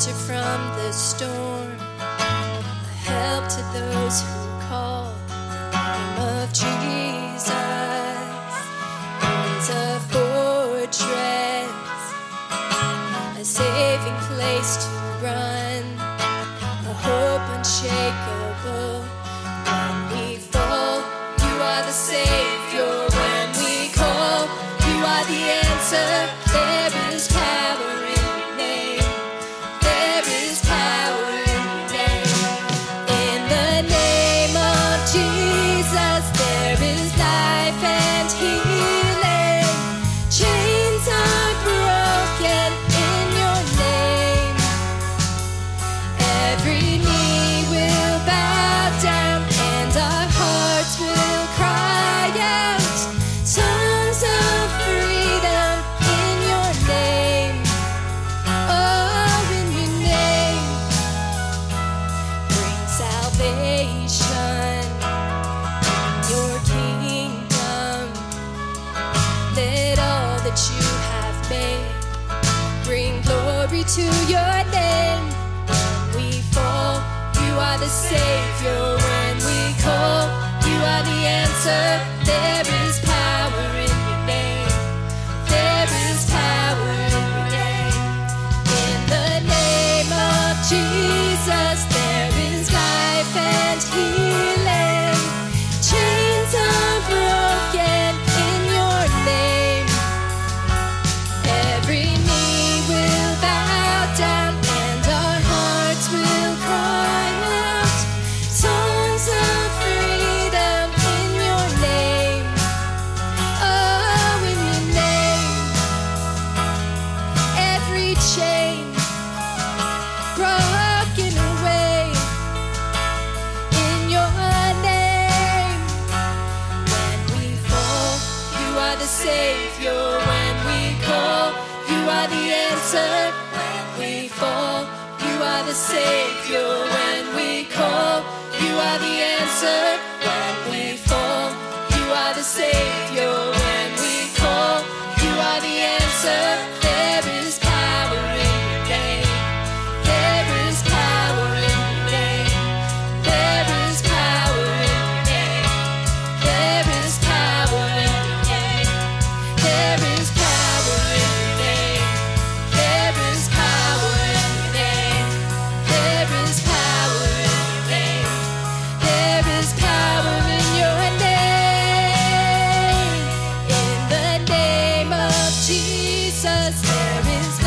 shelter from the storm, a help to those who call the name of Jesus. Is a fortress, a saving place to run, a hope unshakable. When we fall, you are the Savior. When we call, you are the answer. To your name. We fall, you are the Savior. When we call, you are the answer. When we fall, you are the Savior. When we call, you are the answer. When we fall, you are the Savior. Cause there is